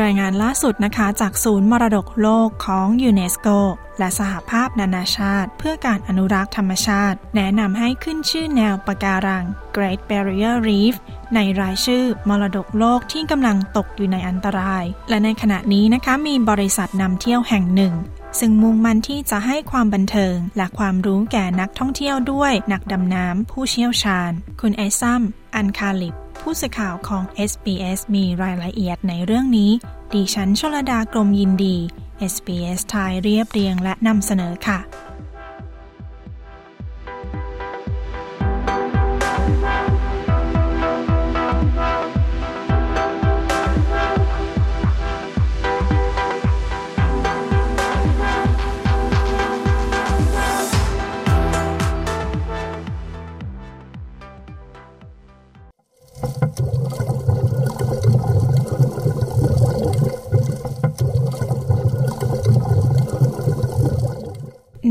รายงานล่าสุดนะคะจากศูนย์มรดกโลกของยูเนสโกและสหภาพนานาชาติ เพื่อการอนุรักษ์ธรรมชาติ แนะนำให้ขึ้นชื่อแนวปะการัง Great Barrier Reef ในรายชื่อมรดกโลกที่กำลังตกอยู่ในอันตราย และในขณะนี้นะคะมีบริษัทนำเที่ยวแห่งหนึ่งซึ่งมุ่งมั่นที่จะให้ความบันเทิง และความรู้แก่นักท่องเที่ยวด้วย นักดำน้ำผู้เชี่ยวชาญ คุณไอซัม อันคาลิป ผู้สื่อข่าวของ SBS มีรายละเอียดในเรื่องนี้ ดิฉันชลดากรมยินดี SBS ไทยเรียบเรียงและนำเสนอค่ะ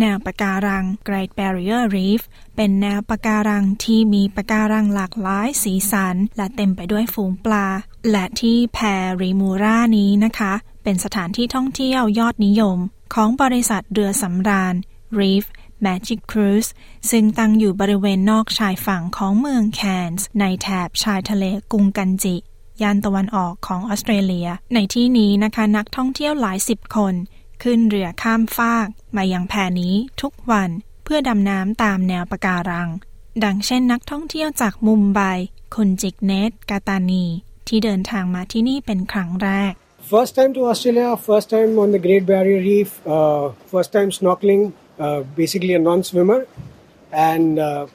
แนวปะการัง Great Barrier Reef เป็นแนวปะการังที่มีปะการังหลากหลายสีสัน และเต็มไปด้วยฝูงปลา และที่แพริมูรานี้นะคะ เป็นสถานที่ท่องเที่ยวยอดนิยม ของบริษัทเรือสำราญ Reef Magic Cruise ซึ่งตั้งอยู่บริเวณนอกชายฝั่งของเมืองแคนส์ในแถบชายทะเลกุงกันจิย่านตะวันออกของออสเตรเลีย ในที่นี้นะคะนักท่องเที่ยวหลายสิบคน ขึ้นเรือข้ามฟากมายังแพนี้ทุกวันเพื่อดำน้ำตามแนวปะการัง ดังเช่นนักท่องเที่ยวจากมุมไบคุณจิกเนตกาตานี ที่เดินทางมาที่นี่เป็นครั้งแรก First time to Australia, first time on the Great Barrier Reef, uh, first time snorkeling, uh, basically a non-swimmer, and uh,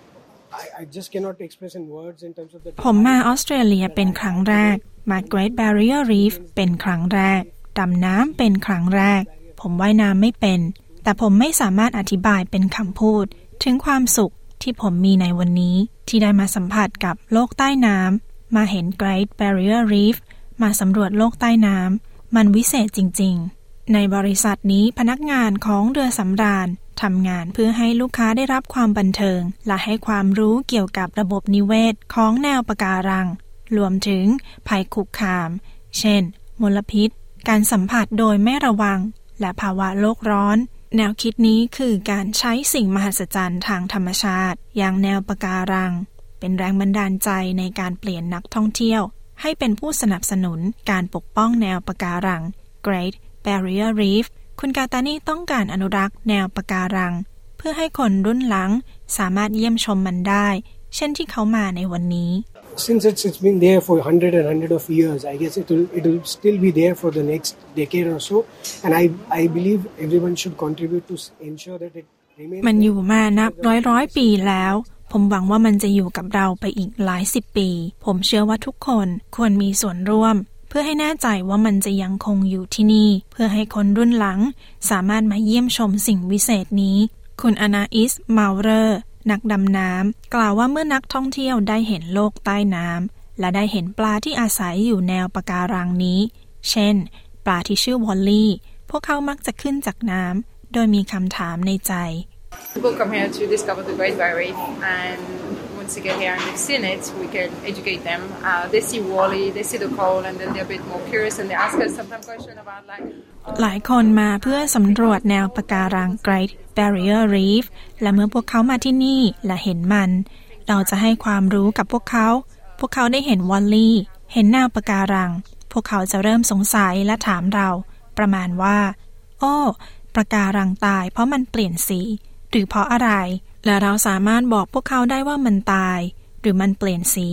I, I just cannot express in words in terms of the. ผมมาออสเตรเลียเป็นครั้งแรก มา Great Barrier Reef เป็นครั้งแรก ดำน้ำเป็นครั้งแรก ผมว่ายน้ำไม่เป็น แต่ผมไม่สามารถอธิบายเป็นคำพูด ถึงความสุขที่ผมมีในวันนี้ที่ได้มาสัมผัสกับโลกใต้น้ำมาเห็น Great Barrier Reef มาสำรวจโลกใต้น้ำมันวิเศษจริง ๆ ในบริษัทนี้พนักงานของเรือสำราญทำงานเพื่อให้ลูกค้าได้รับความบันเทิง และให้ความรู้เกี่ยวกับระบบนิเวศของแนวปะการัง รวมถึงภัยคุกคาม เช่น มลพิษ การสัมผัสโดยไม่ระวัง และภาวะโลกร้อน แนวคิดนี้คือการใช้สิ่งมหัศจรรย์ทางธรรมชาติ อย่างแนวปะการัง เป็นแรงบันดาลใจในการเปลี่ยนนักท่องเที่ยว ให้เป็นผู้สนับสนุนการปกป้องแนวปะการัง Great Barrier Reef คุณกาตานีต้องการอนุรักษ์แนวปะการัง เพื่อให้คนรุ่นหลังสามารถเยี่ยมชมมันได้ เช่นที่เขามาในวันนี้ Since it's, it's been there for hundred and hundred of years, I guess it will it will still be there for the next decade or so, and I I believe everyone should contribute to ensure that it remains. มันอยู่มานับร้อยร้อยปีแล้ว ผมหวังว่ามันจะอยู่กับเราไปอีกหลายสิบปี ผมเชื่อว่าทุกคนควรมีส่วนร่วม เพื่อให้แน่ใจว่ามันจะยังคงอยู่ที่นี่ เพื่อให้คนรุ่นหลัง สามารถมาเยี่ยมชมสิ่งวิเศษนี้ คุณอนาอิสมาเรอร์ นักดำน้ำกล่าวว่าเมื่อนักท่องเที่ยวได้เห็นโลกใต้น้ำและได้เห็นปลาที่อาศัยอยู่แนวปะการังนี้ เช่น ปลาที่ชื่อวอลลี่ พวกเขามักจะขึ้นจากน้ำโดยมีคำถามในใจ People come here to discover the Great Barrier Reef, and once they get here and they've seen it, we can educate them. Uh, they see Wally, they see the coral, and then they're a bit more curious, and they ask us sometimes questions about like. หลายคนมาเพื่อสำรวจแนวปะการัง Great Barrier Reef และเมื่อพวกเขามาที่นี่และเห็นมัน เราจะให้ความรู้กับพวกเขา พวกเขาได้เห็นวอลลี่ เห็นแนวปะการัง พวกเขาจะเริ่มสงสัยและถามเรา ประมาณว่า โอ้ปะการังตายเพราะมันเปลี่ยนสี หรือเพราะอะไร และเราสามารถบอกพวกเขาได้ว่ามันตาย หรือมันเปลี่ยนสี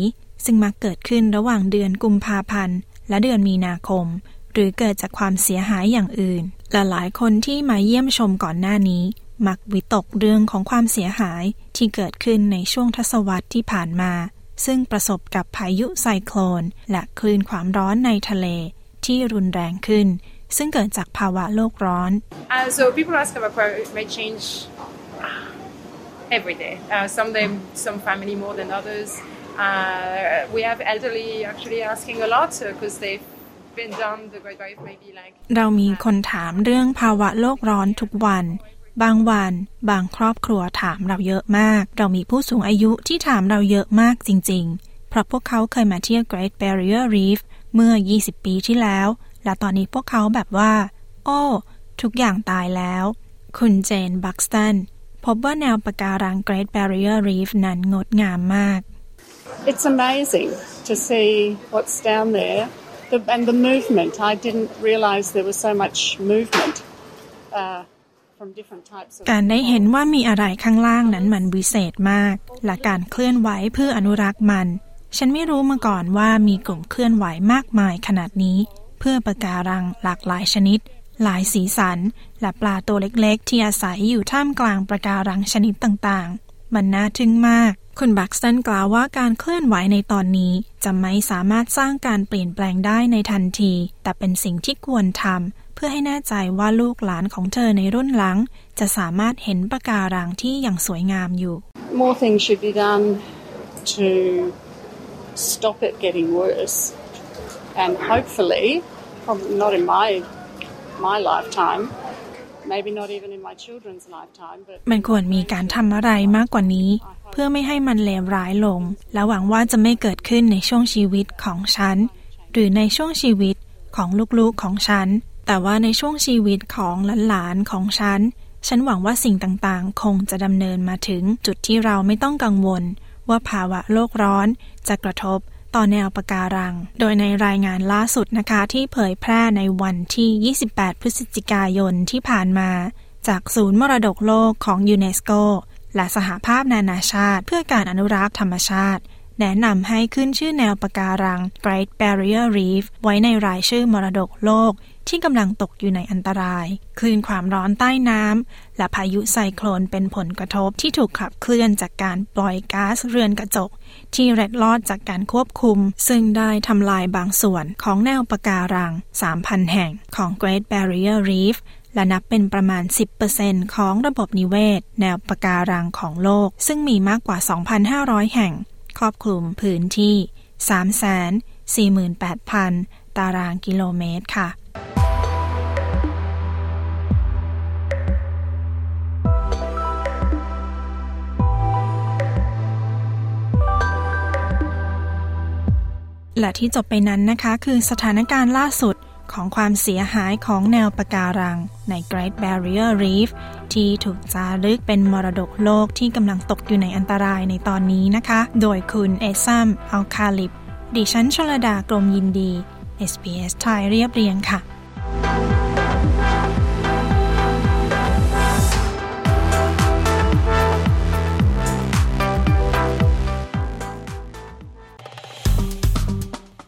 ซึ่งมักเกิดขึ้นระหว่างเดือนกุมภาพันธ์ และเดือนมีนาคม หรือเกิดจากความเสียหายอย่างอื่น และหลายคนที่มาเยี่ยมชมก่อนหน้านี้ มักวิตกเรื่องของความเสียหายที่เกิดขึ้นในช่วงทศวรรษที่ผ่านมา ซึ่งประสบกับพายุไซโคลน และคลื่นความร้อนในทะเลที่รุนแรงขึ้น ซึ่งเกิดจากภาวะโลกร้อน Uh, so people ask about climate change every day. Uh, some them, some family more than others. Uh, we have elderly actually asking a lot because they've been done the Great Barrier Reef maybe like. เรามีคนถามเรื่องภาวะโลกร้อนทุกวัน บางวัน บางครอบครัวถามเราเยอะมาก เรามีผู้สูงอายุที่ถามเราเยอะมากจริง ๆ เพราะพวกเขาเคยมาเที่ยว Great Barrier Reef เมื่อ 20 ปีที่แล้ว และตอนนี้พวกเขาแบบว่า โอ้ ทุกอย่างตายแล้ว คุณเจน บักสตัน พบว่าแนวปะการัง Great Barrier Reef นั้นงดงามมาก It's amazing to see what's down there the, and the movement. I didn't realise there was so much movement uh, from different types of. การได้เห็นว่ามีอะไรข้างล่างนั้นมันวิเศษมาก และการเคลื่อนไหวเพื่ออนุรักษ์มัน ฉันไม่รู้มาก่อนว่ามีกลุ่มเคลื่อนไหวมากมายขนาดนี้ เพื่อปะการังหลากหลายชนิด หลายสีสัน และปลาตัวเล็กๆ ที่อาศัยอยู่ท่ามกลางประการังชนิดต่างๆ มันน่าทึ่งมาก คุณบักสตันกล่าวว่าการเคลื่อนไหวในตอนนี้ จะไม่สามารถสร้างการเปลี่ยนแปลงได้ในทันที แต่เป็นสิ่งที่ควรทำเพื่อให้แน่ใจว่าลูกหลานของเธอในรุ่นหลัง จะสามารถเห็นปะการังที่ยังสวยงามอยู่ More things should be done to stop it getting worse, and hopefully, probably not in my my lifetime, maybe not even in my children's lifetime, but มันควรมีการทำอะไรมากกว่านี้ เพื่อไม่ให้มันเลวร้ายลง และหวังว่าจะไม่เกิดขึ้นในช่วงชีวิตของฉัน หรือในช่วงชีวิตของลูกๆของฉัน แต่ว่าในช่วงชีวิตของหลานๆของฉัน ฉันหวังว่าสิ่งต่างๆ คงจะดำเนินมาถึงจุดที่เราไม่ต้องกังวล ว่าภาวะโลกร้อนจะกระทบ ต่อแนวปะการัง โดยในรายงานล่าสุดนะคะที่เผยแพร่ในวันที่ 28 พฤศจิกายนที่ผ่านมา จากศูนย์มรดกโลกของยูเนสโก และสหภาพนานาชาติ เพื่อการอนุรักษ์ธรรมชาติ แนะนำให้ขึ้นชื่อแนวปะการัง Great Barrier Reef ไว้ในรายชื่อมรดกโลกที่กำลังตกอยู่ในอันตราย คลื่นความร้อนใต้น้ำ และพายุไซโคลนเป็นผลกระทบที่ถูกขับเคลื่อนจากการปล่อยก๊าซเรือนกระจก ที่เร็ดลอดจากการควบคุม ซึ่งได้ทำลายบางส่วนของแนวปะการัง 3,000 แห่งของ Great Barrier Reef และนับเป็นประมาณ 10%ของระบบนิเวศ แนวปะการังของโลก ซึ่งมีมากกว่า 2,500 แห่ง ครอบคลุมพื้นที่ 348,000 ตารางกิโลเมตรค่ะ และที่จบไปนั้นนะคะ คือสถานการณ์ล่าสุด ของความเสียหายของแนวปะการัง ใน Great Barrier Reef ที่ถูกจารึกเป็นมรดกโลกที่กำลังตกอยู่ในอันตรายในตอนนี้นะคะ โดยคุณเอซัมอัลคาลิป ดิฉันชลดากรมยินดี SBS ไทยเรียบเรียงค่ะ